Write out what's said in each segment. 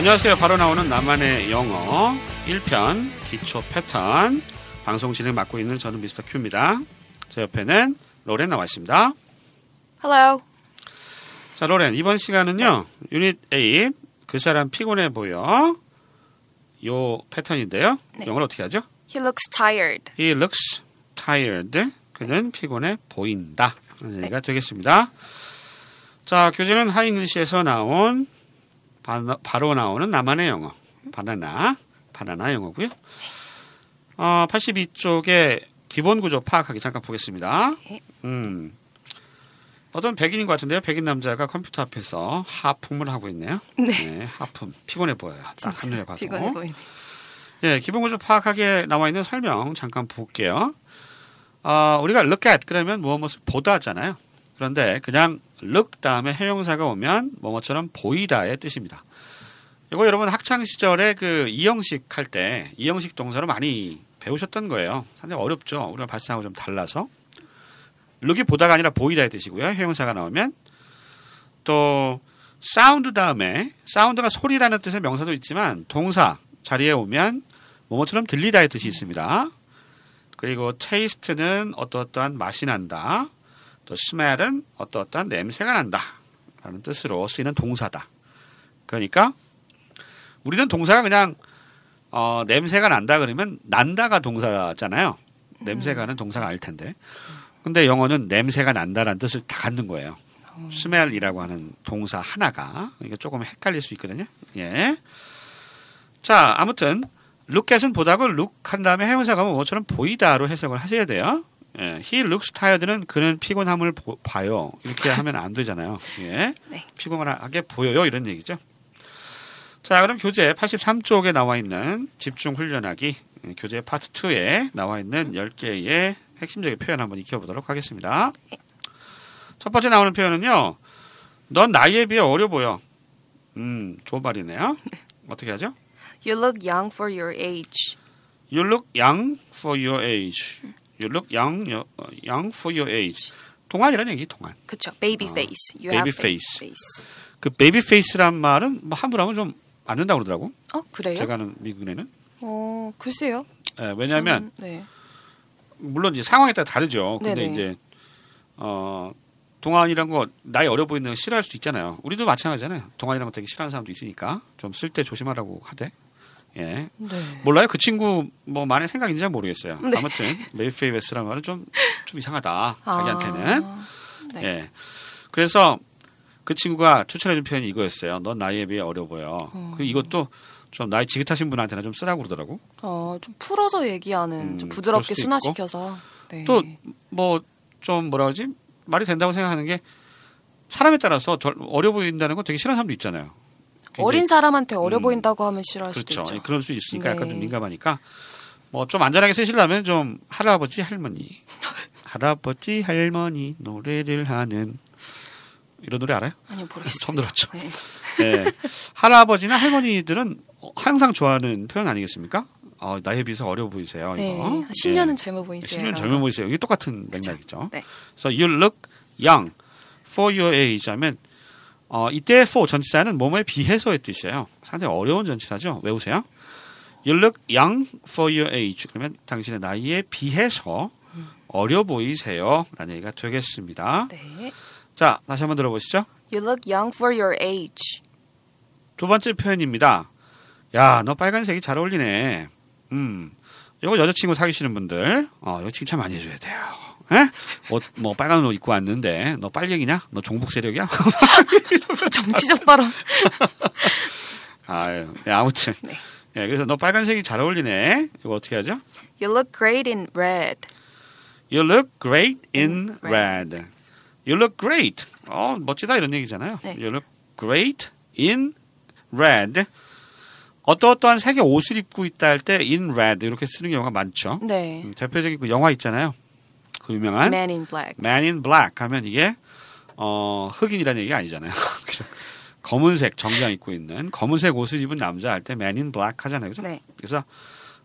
안녕하세요. 바로 나오는 나만의 영어 1편 기초 패턴 방송 진행 맡고 있는 저는 미스터 큐입니다. 제 옆에는 로렌 나와 있습니다. Hello. 자, 로렌 이번 시간은요. 유닛 8 그 사람 피곤해 보여. 요 패턴인데요. 네. 영어로 어떻게 하죠? He looks tired. He looks tired. 그는 피곤해 보인다. 네. 얘기가 되겠습니다. 자, 교재는 하잉글리시에서 나온 바, 바로 나오는 나만의 영어. 바나나. 바나나 영어고요. 어, 82쪽에 기본 구조 파악하기 잠깐 보겠습니다. 네. 음. 어떤 백인인 것 같은데요. 백인 남자가 컴퓨터 앞에서 하품을 하고 있네요. 네. 하품. 피곤해 보여요. 딱 한눈에 봐도. 피곤해 보이네. 예, 기본 구조 파악하기에 나와 있는 설명 잠깐 볼게요. 어, 우리가 look at 그러면 무엇 무엇을 보다잖아요. 그런데 그냥 look 다음에 해용사가 오면 뭐뭐처럼 보이다의 뜻입니다. 이거 여러분 학창 시절에 그 이형식 할 때 이형식 동사로 많이 배우셨던 거예요. 상당히 어렵죠. 우리가 발상하고 좀 달라서. look이 보다가 아니라 보이다의 뜻이고요. 해용사가 나오면 또 사운드 다음에 사운드가 소리라는 뜻의 명사도 있지만 동사 자리에 오면 뭐뭐처럼 들리다의 뜻이 있습니다. 그리고 taste는 어떠어떠한 맛이 난다. 또 smell은 어떠어떠한 냄새가 난다. 라는 뜻으로 쓰이는 동사다. 그러니까 우리는 동사가 그냥 어, 냄새가 난다 그러면 난다가 동사잖아요. 냄새가는 동사가 아닐 텐데. 근데 영어는 냄새가 난다라는 뜻을 다 갖는 거예요. smell이라고 하는 동사 하나가 이게 조금 헷갈릴 수 있거든요. 예. 자, 아무튼 look at은 보다고 look 한 다음에 해용사가 뭐처럼 보이다로 해석을 하셔야 돼요. 예, he looks tired는 그는 피곤함을 보- 봐요. 이렇게 하면 안 되잖아요. 예. 네. 피곤하게 보여요. 이런 얘기죠. 자, 그럼 교재 83쪽에 나와 있는 집중 훈련하기 예, 교재 파트 2에 나와 있는 10개의 핵심적인 표현 한번 익혀보도록 하겠습니다. 첫 번째 나오는 표현은요. 넌 나이에 비해 어려 보여. 음, 좋은 말이네요. 어떻게 하죠? You look young for your age. You look young for your age. You look young, young for your age. 동안이란 얘기, 동안. 그쵸. Baby face. You baby face. face. 그 baby face란 말은 뭐 함부로 하면 좀 안 된다고 그러더라고. 어 그래요? 제가 아는 미국에는. 어 글쎄요. 예, 왜냐하면 저는- 네. 물론 이제 상황에 따라 다르죠. 근데 네네. 이제 어 동안이란 거 나이 어려 보이는 거 싫어할 수도 있잖아요. 우리도 마찬가지잖아요. 동안이란 거 되게 싫어하는 사람도 있으니까 좀 쓸 때 조심하라고 하대. 예. 네. 몰라요. 그 친구 뭐 만의 생각인지 는 모르겠어요. 네. 아무튼 메이페이 웨스라는 말은 좀 좀 이상하다. 자기한테는. 아, 네. 예. 그래서 그 친구가 추천해준 표현이 이거였어요. 넌 나이에 비해 어려 보여. 어. 그 이것도 좀 나이 지긋하신 분한테는 좀 쓰라고 그러더라고. 어, 좀 풀어서 얘기하는 음, 좀 부드럽게 순화시켜서. 네. 또뭐 좀 뭐라 그러지 말이 된다고 생각하는 게 사람에 따라서 덜 어려 보인다는 건 되게 싫어하는 사람도 있잖아요. 어린 사람한테 어려 음, 보인다고 하면 싫어할 그렇죠. 수도 있죠. 그럴 수 있으니까 약간 네. 좀 민감하니까 뭐 좀 안전하게 쓰시려면 좀 할아버지 할머니 할아버지 할머니 노래를 하는 이런 노래 알아요? 아니요 모르겠어요. 처음 들었죠. 네. 예. 할아버지나 할머니들은 항상 좋아하는 표현 아니겠습니까? 어, 나이에 비해서 어려 보이세요. 네. 이거. 한 10년은 예. 젊어 보이세요. 10년 젊어 보이세요. 이게 똑같은 맥락이죠. 네. 그래서 you look young for your age 하면 어, 이때 for 전치사는 뭐뭐에 비해서의 뜻이에요. 상당히 어려운 전치사죠. 외우세요. You look young for your age. 그러면 당신의 나이에 비해서 어려 보이세요. 라는 얘기가 되겠습니다. 네. 자, 다시 한번 들어보시죠. You look young for your age. 두 번째 표현입니다. 야, 너 빨간색이 잘 어울리네. 음, 이거 여자친구 사귀시는 분들, 어, 이거 칭찬 많이 해줘야 돼요. 에? 옷, 뭐, 빨간 옷 입고 왔는데, 너 빨갱이냐? 너 종북 세력이야? 정치적 발언. 아유, 네, 아무튼. 네. 예, 그래서 너 빨간색이 잘 어울리네. 이거 어떻게 하죠? You look great in red. You look great in In red. You look great. 어, 멋지다 이런 얘기잖아요. 네. You look great in red. 어떠어떠한 색의 옷을 입고 있다 할 때 in red 이렇게 쓰는 경우가 많죠. 네. 음, 대표적인 그 영화 있잖아요. 그 유명한 Man in Black. Man in Black 하면 이게 어, 흑인이라는 얘기가 아니잖아요. 검은색 정장 입고 있는 검은색 옷을 입은 남자 할 때 Man in Black 하잖아요. 그죠? 네. 그래서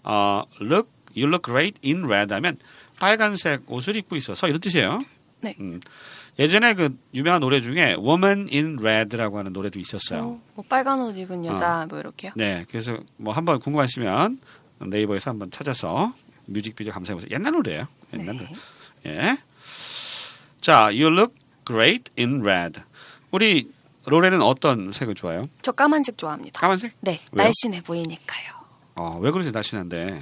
어, look, you look great in red 하면 빨간색 옷을 입고 있어서 이런 뜻이에요. 네. 음, 예전에 그 유명한 노래 중에 Woman in Red라고 하는 노래도 있었어요. 어, 뭐 빨간 옷 입은 여자 뭐 이렇게요. 네, 그래서 뭐 한번 궁금하시면 네이버에서 한번 찾아서 뮤직비디오 감상해보세요. 옛날 노래예요. 옛날 노래. 네. 예. 자, You look great in red. 우리 로레는 어떤 색을 좋아해요? 저 까만색 좋아합니다. 까만색? 네, 왜요? 날씬해 보이니까요. 어, 왜 그러세요, 날씬한데?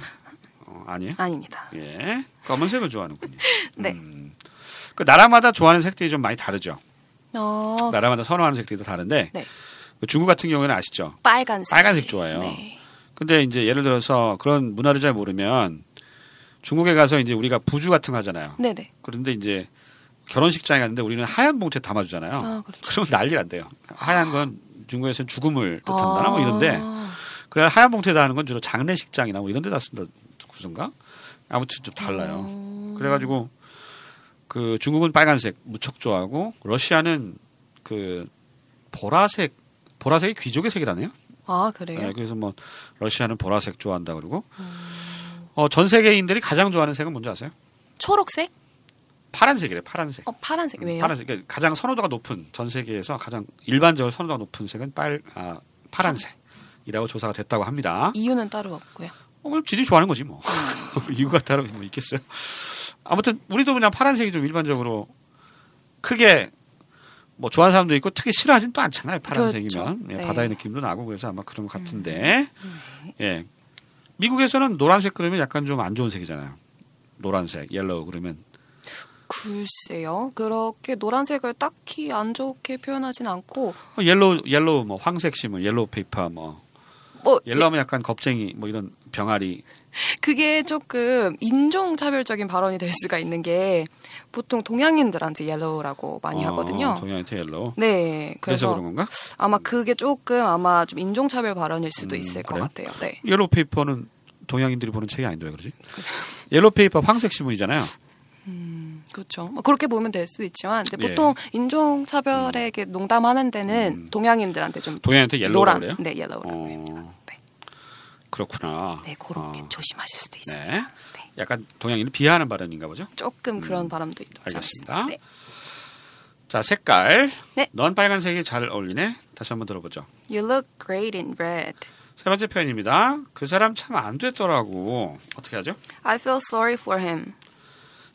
어, 아니에요? 아닙니다. 예. 검은색을 좋아하는군요. 네. 음. 그 나라마다 좋아하는 색들이 좀 많이 다르죠. 어, 나라마다 선호하는 색들이 다 다른데 네. 그 중국 같은 경우에는 아시죠? 빨간색. 빨간색 좋아해요. 네. 근데 이제 예를 들어서 그런 문화를 잘 모르면 중국에 가서 이제 우리가 부주 같은 거 하잖아요. 네네. 그런데 이제 결혼식장에 갔는데 우리는 하얀 봉투에 담아주잖아요. 아, 그렇죠. 그러면 난리가 안 돼요. 하얀 건 중국에서는 죽음을 뜻한다나 뭐 이런데 아, 그래 하얀 봉투에다 하는 건 주로 장례식장이나 뭐 이런 데다 쓴다 구선가 아무튼 좀 달라요. 음. 그래가지고 그 중국은 빨간색 무척 좋아하고 러시아는 그 보라색 보라색이 귀족의 색이라네요. 아 그래요? 네, 그래서 뭐 러시아는 보라색 좋아한다 그러고 음. 어, 전 세계인들이 가장 좋아하는 색은 뭔지 아세요? 초록색? 파란색이래 파란색. 어 파란색 왜요? 파란색. 그러니까 가장 선호도가 높은 전 세계에서 가장 일반적으로 선호도가 높은 색은 빨 아, 파란색이라고 조사가 됐다고 합니다. 이유는 따로 없고요. 어, 그럼 지들이 좋아하는 거지 뭐. 이유가 따로 뭐 있겠어요. 아무튼 우리도 그냥 파란색이 좀 일반적으로 크게 뭐 좋아하는 사람도 있고 특히 싫어하진 또 않잖아요. 파란색이면 그렇죠. 예, 네. 바다의 느낌도 나고 그래서 아마 그런 것 같은데 예 미국에서는 노란색 그러면 약간 좀 안 좋은 색이잖아요. 노란색, yellow 그러면 글쎄요. 그렇게 노란색을 딱히 안 좋게 표현하진 않고 어, yellow yellow 뭐 황색 신문, yellow paper 뭐 뭐 yellow면 약간 겁쟁이 뭐 이런 병아리 그게 조금 인종 차별적인 발언이 될 수가 있는 게 보통 동양인들한테 yellow라고 많이 어, 하거든요. 동양한테 yellow. 네. 그래서 그래서 그런 건가? 아마 그게 조금 아마 좀 인종 차별 발언일 수도 음, 있을 것 그래요? 같아요. 네. 옐로우 페이퍼는 동양인들이 보는 책이 아닌데 왜 그러지? 옐로우 페이퍼 황색 신문이잖아요. 그렇죠. 뭐 그렇게 보면 될 수도 있지만 근데 예. 보통 인종 차별에 이렇게 농담하는 데는 음. 동양인들한테 좀 동양한테 yellow라고 노란, 그래요? 네, yellow라고 어. 합니다. 네. 그렇구나. 네, 그렇게 어, 조심하실 수도 있어요. 네. 약간 동양인을 비하하는 발언인가 보죠? 조금 그런 바람도 있지 알겠습니다. 네. 자, 색깔. 네. 넌 빨간색이 잘 어울리네. 다시 한번 들어보죠. You look great in red. 세 번째 표현입니다. 그 사람 참 안 됐더라고. 어떻게 하죠? I feel sorry for him.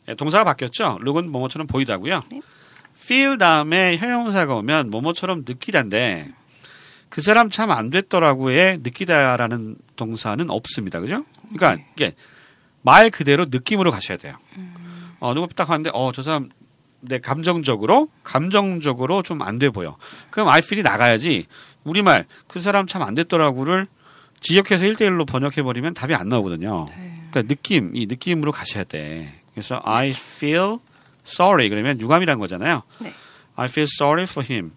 예, 동사가 바뀌었죠. 룩은 뭐뭐처럼 보이다고요. 네. feel 다음에 형용사가 오면 뭐뭐처럼 느끼다인데 그 사람 참 안 됐더라고에 느끼다라는 동사는 없습니다. 그죠? 그러니까 네. 이게 말 그대로 느낌으로 가셔야 돼요. 어, 누가 딱 하는데 어, 저 사람 내 감정적으로 감정적으로 좀 안 돼 보여. 그럼 I feel이 나가야지. 우리말 그 사람 참 안 됐더라고를 지역해서 1대1로 번역해 버리면 답이 안 나오거든요. 네. 그러니까 느낌, 이 느낌으로 가셔야 돼. 그래서 I feel sorry 그러면 유감이란 거잖아요. 네. I feel sorry for him.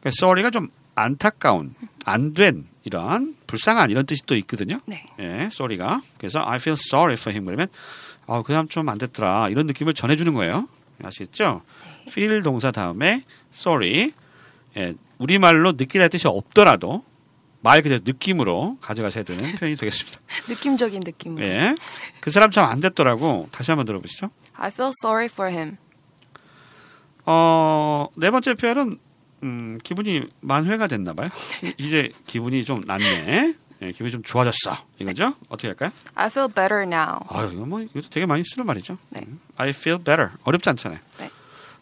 그러니까 sorry가 좀 안타까운, 안 된 이런 불쌍한 이런 뜻이 또 있거든요. 네. 예, sorry가. 그래서 I feel sorry for him 그러면 아, 그 사람 좀 안 됐더라. 이런 느낌을 전해 주는 거예요. 아시겠죠? feel 동사 다음에 sorry. 예, 우리 말로 느끼다 뜻이 없더라도 말 그대로 느낌으로 가져가셔야 되는 표현이 되겠습니다. 느낌적인 느낌으로. 예. 그 사람 참 안 됐더라고. 다시 한번 들어보시죠. I feel sorry for him. 어, 네 번째 표현은 음, 기분이 만회가 됐나 봐요. 이제 기분이 좀 낫네. 예, 기분이 좀 좋아졌어. 이거죠? 어떻게 할까요? I feel better now. 아유, 이거 뭐 이것도 되게 많이 쓰는 말이죠. 네. 음, I feel better. 어렵지 않잖아요. 네.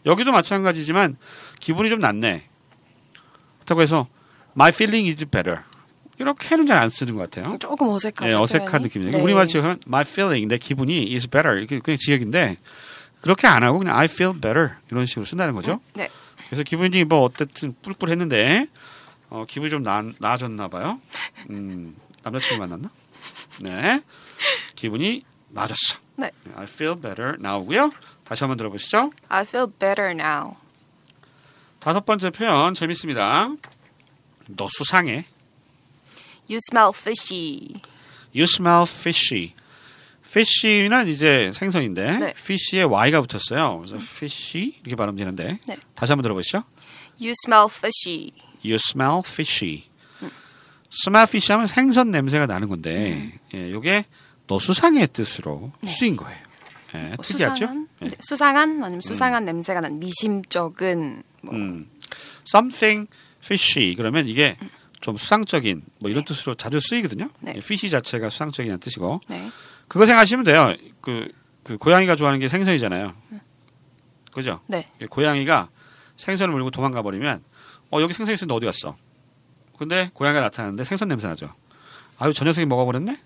여기도 마찬가지지만 기분이 좀 낫네. 그렇다고 해서 my feeling is better. 이렇게는 잘 안 쓰는 것 같아요. 조금 어색하죠. 예, 어색한? 느낌이에요. 네. 우리말 지역하면 my feeling, 내 기분이 is better. 이렇게 그냥 지역인데 그렇게 안 하고 그냥 I feel better 이런 식으로 쓴다는 거죠. 네. 그래서 기분이 뭐 어쨌든 뿔뿔했는데 어, 기분이 좀 나, 나아졌나 봐요. 음, 남자친구 만났나? 네. 기분이 나아졌어. 네. I feel better now고요. 다시 한번 들어보시죠. I feel better now. 다섯 번째 표현 재밌습니다. 너 수상해. You smell fishy. You smell fishy. Fish는 이제 생선인데 네. fish에 y가 붙었어요. 그래서 fishy 이렇게 발음 되는데 네. 다시 한번 들어보시죠. You smell fishy. You smell fishy. smell fish 하면 생선 냄새가 나는 건데 예, 이게 너 수상의 뜻으로 쓰인 거예요. 예, 뭐 특이하죠. 수상한, 예. 네, 수상한 아니면 수상한 냄새가 난 미심쩍은 뭐 음. something fishy 그러면 이게 좀 수상적인 뭐 이런 뜻으로 자주 쓰이거든요. 네. 이 fishy 자체가 수상적이라는 뜻이고 네. 그거 생각하시면 돼요. 그, 그 고양이가 좋아하는 게 생선이잖아요. 그죠? 네. 이 고양이가 생선을 물고 도망가 버리면 어 여기 생선 있었는데 어디 갔어? 근데 고양이가 나타나는데 생선 냄새 나죠. 아유 저 녀석이 먹어버렸네.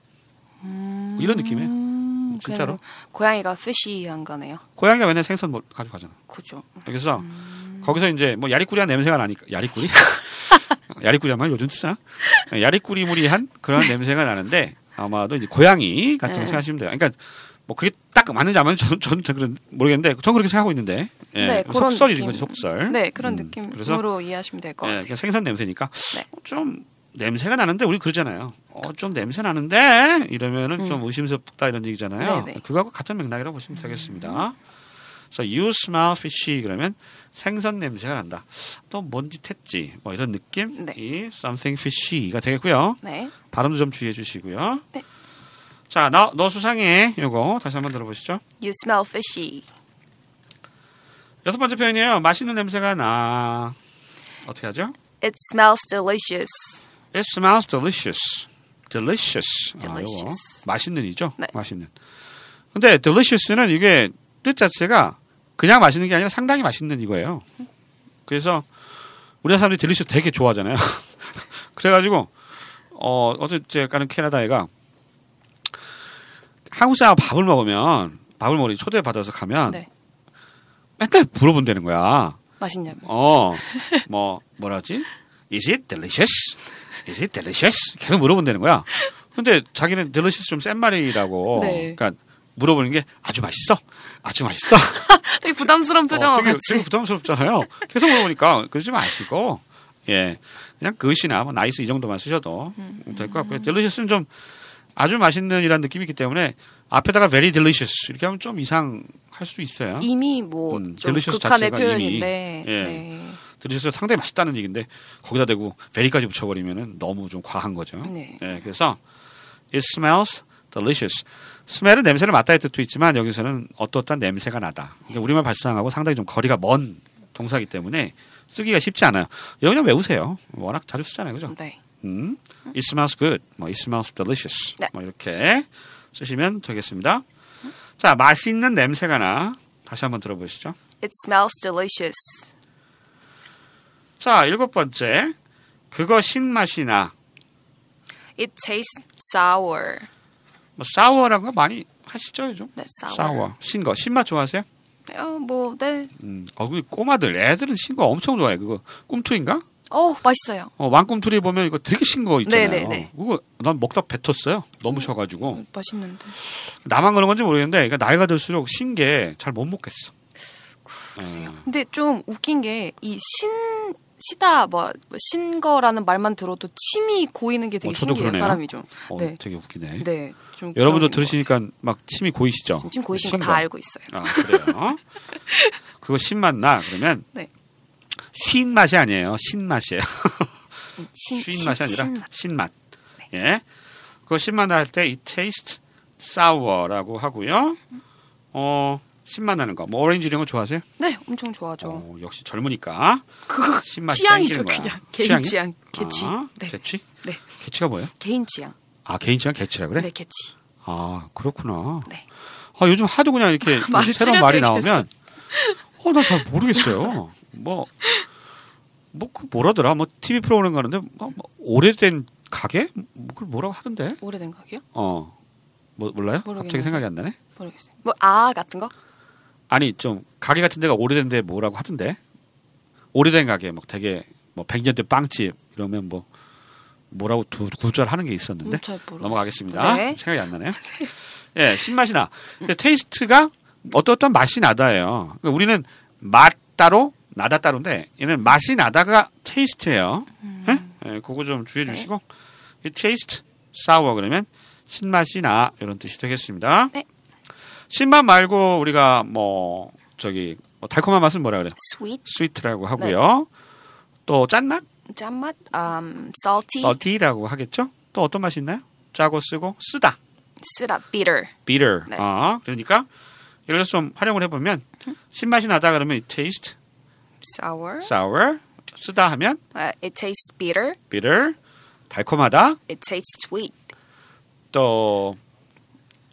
뭐 이런 느낌이에요. 음, 진짜로? 그냥 고양이가 fishy한 거네요. 고양이가 맨날 생선 뭐 가져가잖아. 그죠. 그래서 음. 거기서 이제 뭐 야리꾸리한 냄새가 나니까 야리꾸리 야리꾸리한 말 요즘 쓰나 야리꾸리무리한 그런 냄새가 나는데 아마도 이제 고양이 같은 거 네. 생각하시면 돼요. 그러니까 뭐 그게 딱 맞는지 안 맞는지 저는 저는 그런 모르겠는데 저는 그렇게 생각하고 있는데 예, 네, 그런 속설이지 느낌. 거지 속설. 네, 그런 음, 느낌으로 이해하시면 될것 예, 같아요. 그냥 생선 냄새니까 네. 좀 냄새가 나는데 우리 그러잖아요. 어, 좀 냄새 나는데 이러면은 좀 의심스럽다 이런 얘기잖아요. 음. 네네. 그거하고 같은 맥락이라고 보시면 되겠습니다. 그 래서 you smell fishy 그러면 생선 냄새가 난다. 또뭔짓 했지? 뭐 이런 느낌? 네. 이 something fishy가 되겠고요. 네. 발음도 좀 주의해 주시고요. 네. 자, 너, 너 수상해. 요거 다시 한번 들어보시죠. You smell fishy. 여섯 번째 표현이에요. 맛있는 냄새가 나. 어떻게 하죠? It smells delicious. It smells delicious. delicious. 아, Delicious. 맛있는이죠? 네. 맛있는. 근데 delicious는 이게 뜻 자체가 그냥 맛있는 게 아니라 상당히 맛있는 이거예요. 그래서 우리나라 사람들이 delicious 되게 좋아하잖아요. 그래가지고 어 어제 가는 캐나다 애가 한국 사람 밥을 먹으면 밥을 먹으러 초대 받아서 가면 네. 맨날 물어본다는 거야. 맛있냐고. 어, 뭐, 뭐라지? Is it delicious? Is it delicious? 계속 물어본다는 거야. 근데 자기는 delicious 좀 센 말이라고. 네. 그러니까 물어보는 게 아주 맛있어? 아주 맛있어? 되게 부담스러운 표정과 어, 되게. 되게 부담스럽잖아요. 계속 물어보니까 그러지 마시고, 예. 그냥 그것이나 뭐 nice 이 정도만 쓰셔도 될것 같고요. delicious는 좀 아주 맛있는 이라는 느낌이 있기 때문에 앞에다가 very delicious 이렇게 하면 좀 이상할 수도 있어요. 이미 뭐 음, delicious 극한의 표현인데. 이미, 예. 네. 들으셔서 상당히 맛있다는 얘기인데 거기다 대고 very까지 붙여버리면은 너무 좀 과한 거죠. 네. 예, 그래서 it smells delicious. Smell은 냄새를 맡다의 뜻도 있지만 여기서는 어떠한 냄새가 나다. 그러니까 우리말 발상하고 상당히 좀 거리가 먼 동사기 때문에 쓰기가 쉽지 않아요. 그냥 외우세요. 워낙 자주 쓰잖아요, 그죠? 네. 음, it smells good. 뭐 it smells delicious. 네. 뭐 이렇게 쓰시면 되겠습니다. 자, 맛있는 냄새가 나. 다시 한번 들어보시죠. It smells delicious. 자, 일곱 번째. 그거 신맛이 나. It tastes sour. 뭐거 많이 하시죠, 요즘? 네, sour. 사워. 신 거. 신맛 좋아하세요? 어, 뭐, 네. 음. 어, 그 꼬마들, 애들은 신거 엄청 좋아해. 그거 꿈틀인가? 어, 맛있어요. 어, 왕꿈틀이 보면 이거 되게 신거 있잖아요. 네네네. 그거 난 먹다 뱉었어요. 너무 셔가지고. 어, 맛있는데. 나만 그런 건지 모르겠는데, 그러니까 나이가 들수록 신 게 잘 못 먹겠어. 예. 근데 좀 웃긴 게 이 신 시다 뭐 신거라는 말만 들어도 침이 고이는 게 되게 어, 신기해요. 그러네요. 사람이 좀. 어, 네. 되게 웃기네. 네. 좀 여러분도 들으시니까 막 침이 고이시죠? 같아요. 침 고이신 신거다 알고 있어요. 아, 그래요? 그거 신맛 나. 그러면 네. 신 맛이 아니에요. 신 맛이에요. 신, 쉰 맛이 아니라 신맛. 신맛. 예. 그거 신맛 날 때이 taste sour라고 하고요. 어, 신맛 나는 거. 뭐 오렌지 이런 거 좋아하세요? 네, 엄청 좋아하죠. 어, 역시 젊으니까 그거 신맛이 취향이죠. 그냥 개인? 취향, 개취. 아, 네, 개취? 네, 개취가 뭐예요? 개인 취향. 아, 개인 취향 개취라 그래? 네, 개취. 아, 그렇구나. 네. 아, 요즘 하도 그냥 이렇게 새로운 말이. 나오면 어, 난잘 모르겠어요. 뭐, 뭐, 그 뭐라더라? 뭐, TV 프로그램 가는데, 뭐, 뭐 오래된 가게? 뭐 그걸 뭐라고 하던데? 오래된 가게요? 어. 뭐, 몰라요? 갑자기 모르겠는데. 생각이 안 나네? 모르겠어요. 뭐 아 같은 거? 아니, 좀, 가게 같은 데가 오래된 데 뭐라고 하던데? 오래된 가게, 막 되게, 뭐, 100년대 빵집, 이러면 뭐, 뭐라고 두, 구절 하는 게 있었는데? 음. 넘어가겠습니다. 네. 생각이 안 나네요. 예, 신맛이 나. 근데 taste가 어떤 맛이 나다예요. 그러니까 우리는 맛 따로, 나다 따로인데, 얘는 맛이 나다가 taste예요. 예? 예, 그거 좀 주의해 네. 주시고, 이 taste, sour 그러면 신맛이 나, 이런 뜻이 되겠습니다. 네. 신맛 말고 우리가 뭐, 저기, 뭐 달콤한 맛은 뭐라 그래? sweet, 스위트라고 하고요. 또 짠맛? 짠맛, um, salty, salty라고 하겠죠? 또 어떤 맛이 있나요? 짜고 쓰고 쓰다. 쓰다, bitter. bitter. 네. 어, 그러니까 예를 들어서 좀 활용을 해보면 신맛이 나다 그러면 it tastes sour. sour 쓰다 하면 Uh, it tastes bitter. bitter 달콤하다 It tastes sweet. 또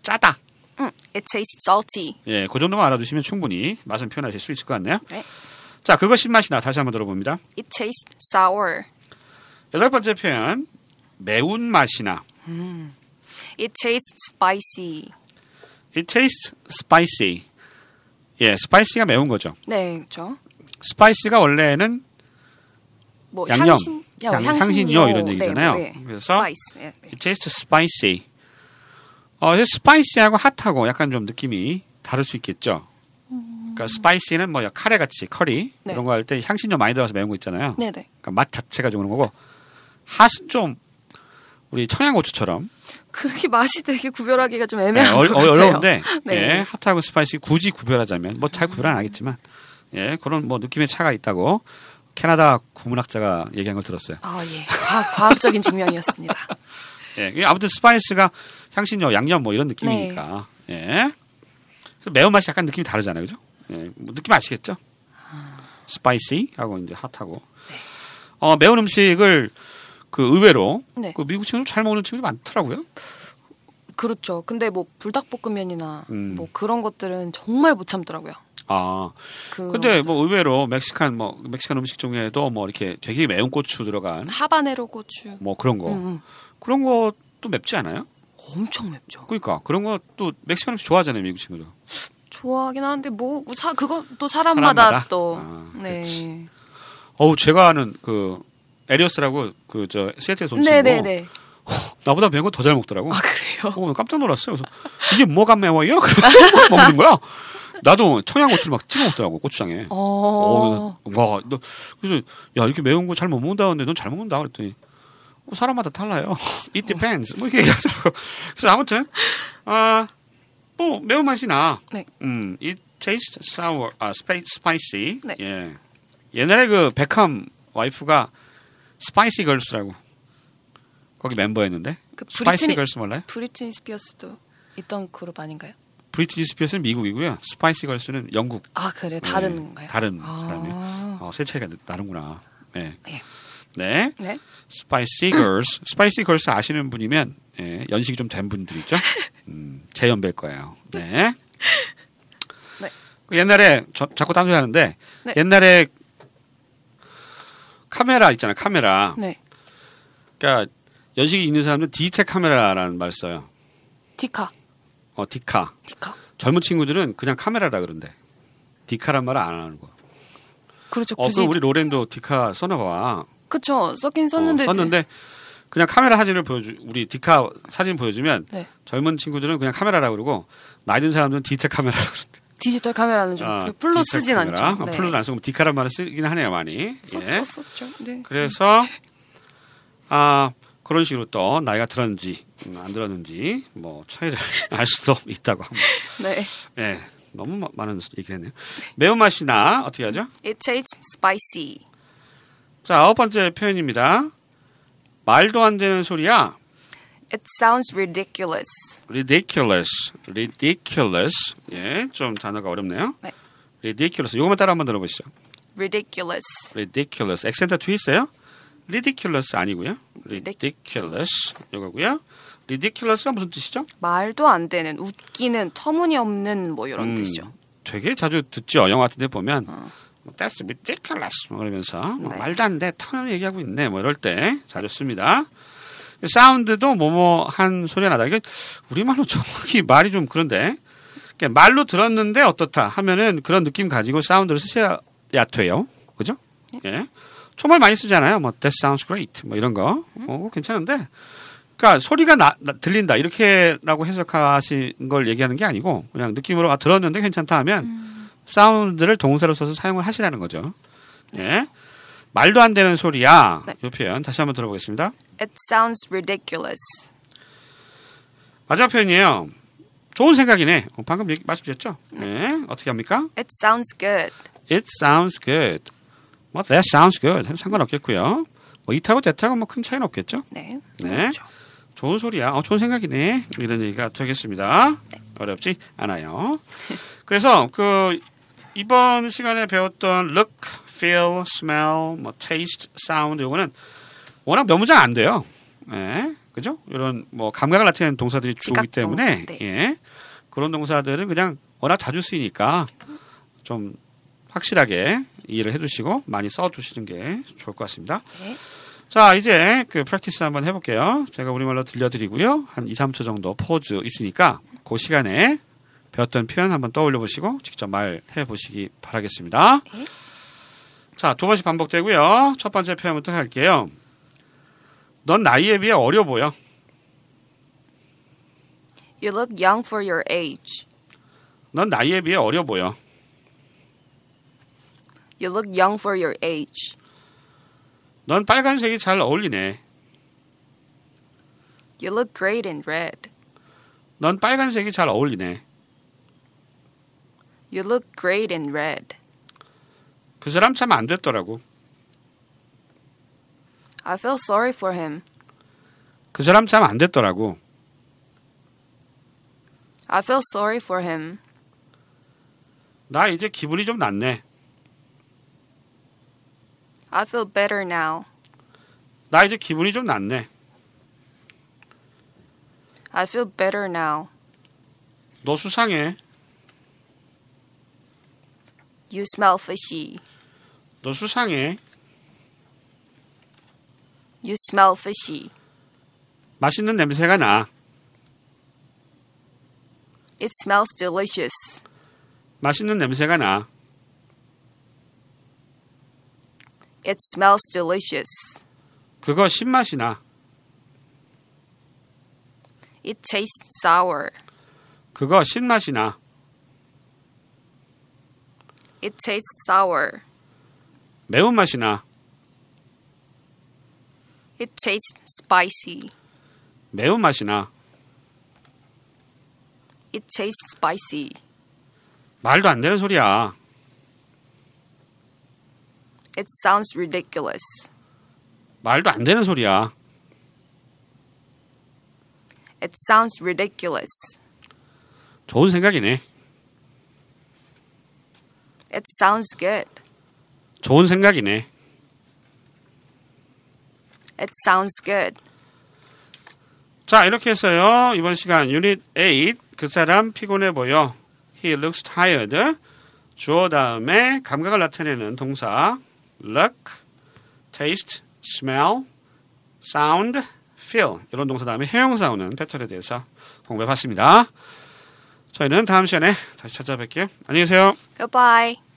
짜다 Mm, it tastes salty. 예, 그 정도만 알아두시면 충분히 맛은 표현하실 수 있을 것 같네요. 네. 자, 그거 신맛이 나 다시 한번 들어봅니다. It tastes sour. 여덟 번째 표현 매운 맛이 나 It tastes spicy. it tastes spicy 예, spicy가 매운 거죠. 네, 그렇죠. spicy가 원래는 뭐 양념, 향신, 야, 양- 향신료, 향신료 이런 얘기잖아요. 네, 네. 그래서 spice. 네, 네. it tastes spicy. 어, spicy하고 hot하고 약간 좀 느낌이 다를 수 있겠죠. 그러니까 spicy는 뭐 카레 같이 커리 네. 이런 거 할 때 향신료 많이 들어가서 매운 거 있잖아요. 네, 네. 그러니까 맛 자체가 좀 그런 거고 hot은 좀 우리 청양고추처럼 그게 맛이 되게 구별하기가 좀 네, 애매한 어, 것 같아요. 어려운데 네. 예, hot하고 spicy 굳이 구별하자면 뭐 잘 구별 안 하겠지만 예, 그런 뭐 느낌의 차가 있다고 캐나다 구문학자가 얘기한 걸 들었어요. 아, 예. 과학, 과학 적인 증명이었습니다. 예, 아무튼 spice가 향신료, 양념 뭐 이런 느낌이니까. 네. 예. 그래서 매운맛이 약간 느낌이 다르잖아요. 그죠? 예, 뭐 느낌 아시겠죠? spicy하고 이제 hot하고. 어, 매운 음식을 그 의외로 네. 그 미국 친구들 잘 먹는 친구들이 많더라고요. 그렇죠. 근데 뭐 불닭볶음면이나 음. 뭐 그런 것들은 정말 못 참더라고요. 아, 그 근데 뭐 의외로 멕시칸 뭐 멕시칸 음식 중에도 뭐 이렇게 되게 매운 고추 들어간 하바네로 고추 뭐 그런 거 음, 음. 그런 것도 맵지 않아요? 엄청 맵죠. 그러니까 그런 것도 멕시칸 음식 좋아하잖아요 미국 친구들. 좋아하긴 하는데 뭐 사, 그것도 사람마다, 사람마다? 또 아, 네. 어우 제가 아는 그 에리어스라고 그 저 시애틀에서 온 친구 네네네. 나보다 매운 거 더 잘 먹더라고. 아 그래요? 어, 깜짝 놀랐어요. 그래서 이게 뭐가 매워요? 그러고 먹는 거야. 나도 청양고추를 막 찍어 먹더라고 고추장에. 어. 어, 와, 너 그래서 야 이렇게 매운 거 잘 못 먹는다는데 넌 잘 먹는다 그랬더니 어, 사람마다 달라요. It depends. 뭐 이렇게 얘기하더라고. 그래서 아무튼 아 뭐 매운 맛이 나. 네. 음, it tastes sour, 아 spi- spicy. 네. 예. 옛날에 그 베컴 와이프가 Spicy Girls라고 거기 멤버였는데 그 Spicy 브리트니 Girls 몰라요? 브리트니 스피어스도 있던 그룹 아닌가요? 브리트니 스피어스는 미국이고요. Spicy Girls는 영국. 아 그래 다른 네, 건가요? 다른 아. 사람이에요. 어, 세 차이가 나는구나. 네. 예. 네. 네. Spicy Girls. Spicy Girls 아시는 분이면 예, 연식이 좀 된 분들이죠. 음, 제 연배일 거예요. 네. 네. 그 옛날에 저, 자꾸 딴소리 하는데 네. 옛날에 카메라 있잖아요. 카메라. 네. 그러니까 연식이 있는 사람들은 디지털 카메라라는 말 써요. 디카 어, 디카. 디카 젊은 친구들은 그냥 카메라라 그런데 디카란 말을 안 하는 거. 그렇죠 어, 굳이 그 우리 로렌도 디카 써놔봐. 그쵸 썼긴 썼는데 어, 썼는데 그냥 카메라 사진을 보여주 우리 디카 사진 보여주면 네. 젊은 친구들은 그냥 카메라라 그러고 나이 든 사람들은 디지털 카메라 그러는데 디지털 카메라는 좀 아, 풀로 디지털 쓰진 카메라. 않죠. 어, 풀로는 안 쓰고 디카란 말을 쓰긴 하네요 많이. 썼, 예. 썼었죠. 네. 그래서 아 그런 식으로 또 나이가 들었는지 음, 안 들었는지 뭐 차이를 알 수도 있다고 합니다. 네. 예. 너무 마- 많은 얘기를 했네요. 매운맛이 나 어떻게 하죠? It tastes spicy. 자 아홉 번째 표현입니다. 말도 안 되는 소리야. It sounds ridiculous. ridiculous, ridiculous. 예, 좀 단어가 어렵네요. 네. ridiculous. 이거만 따라 한번 들어보시죠. Ridiculous. ridiculous. 액센트 뒤에 있어요. ridiculous 아니고요. Ridic- ridiculous. 이거고요. ridiculous가 무슨 뜻이죠? 말도 안 되는, 웃기는, 터무니없는 뭐 이런 음, 뜻이죠. 되게 자주 듣죠. 영화 같은 데 보면 어. 뭐, That's ridiculous. 뭐 그러면서 뭐 네. 말도 안 돼. 턴을 얘기하고 있네. 뭐 이럴 때 자주 씁니다. 사운드도 뭐뭐 한 소리가 나다. 이게 우리말로 정확히 말이 좀 그런데 그러니까 말로 들었는데 어떻다 하면은 그런 느낌 가지고 사운드를 쓰셔야 돼요. 그죠? 예. 정말 많이 쓰잖아요. 뭐 That sounds great. 뭐 이런 거. 어, 괜찮은데. 그러니까 소리가 나, 나- 들린다 이렇게라고 해석하신 걸 얘기하는 게 아니고 그냥 느낌으로 아, 들었는데 괜찮다 하면 사운드를 동사로 써서 사용을 하시라는 거죠. 예. 말도 안 되는 소리야. 네. 이 표현 다시 한번 들어보겠습니다. It sounds ridiculous. 마지막 표현이에요. 좋은 생각이네. 어, 방금 얘기, 말씀드렸죠? 네. 어떻게 합니까? It sounds good. It sounds good. 뭐 that sounds good. 해도 상관없겠고요. 뭐 이타고 대타고 뭐 큰 차이는 없겠죠? 네. 네. 그렇죠. 좋은 소리야. 어, 좋은 생각이네. 이런 얘기가 되겠습니다. 어렵지 않아요. 그래서 그 이번 시간에 배웠던 look, feel, smell, 뭐 taste, sound 요거는 워낙 너무 잘안 돼요. 예. 그죠? 이런 뭐 감각을 나타내는 동사들이 주기 때문에 네. 예. 그런 동사들은 그냥 워낙 자주 쓰이니까 좀 확실하게 이해를 해두시고 많이 써두시는 게 좋을 것 같습니다. 네. 자, 이제 그 프랙티스 한번 해볼게요. 제가 우리말로 들려드리고요. 한 2, 3초 정도 포즈 있으니까 그 시간에 배웠던 표현 한번 떠올려 보시고 직접 말해 보시기 바라겠습니다. 네. 자, 두 번씩 반복되고요. 첫 번째 표현부터 할게요. 넌 나이에 비해 어려 보여. You look young for your age. 넌 나이에 비해 어려 보여. You look young for your age. 넌 빨간색이 잘 어울리네. You look great in red. 넌 빨간색이 잘 어울리네. You look great in red. 그 사람 참 안 됐더라고. I feel sorry for him. 그 사람 참 안 됐더라고. I feel sorry for him. 나 이제 기분이 좀 낫네. I feel better now. 나 이제 기분이 좀 낫네. I feel better now. 너 수상해. You smell fishy. 너 수상해. You smell fishy. 맛있는 냄새가 나. It smells delicious. 맛있는 냄새가 나. It smells delicious. 그거 신맛이 나. It tastes sour. 그거 신맛이 나. It tastes sour. 매운맛이 나. It tastes spicy. 매운맛이 나. It tastes spicy. 말도 안 되는 소리야. It sounds ridiculous. 말도 안 되는 소리야. It sounds ridiculous. 좋은 생각이네. It sounds good. 좋은 생각이네. It sounds good. 자, 이렇게 해서요. 이번 시간 유닛 8. 그 사람 피곤해 보여. He looks tired. 주어 다음에 감각을 나타내는 동사 look, taste, smell, sound, feel 이런 동사 다음에 해용사 오는 패턴에 대해서 공부해 봤습니다. 저희는 다음 시간에 다시 찾아뵐게요. 안녕히 계세요. Goodbye.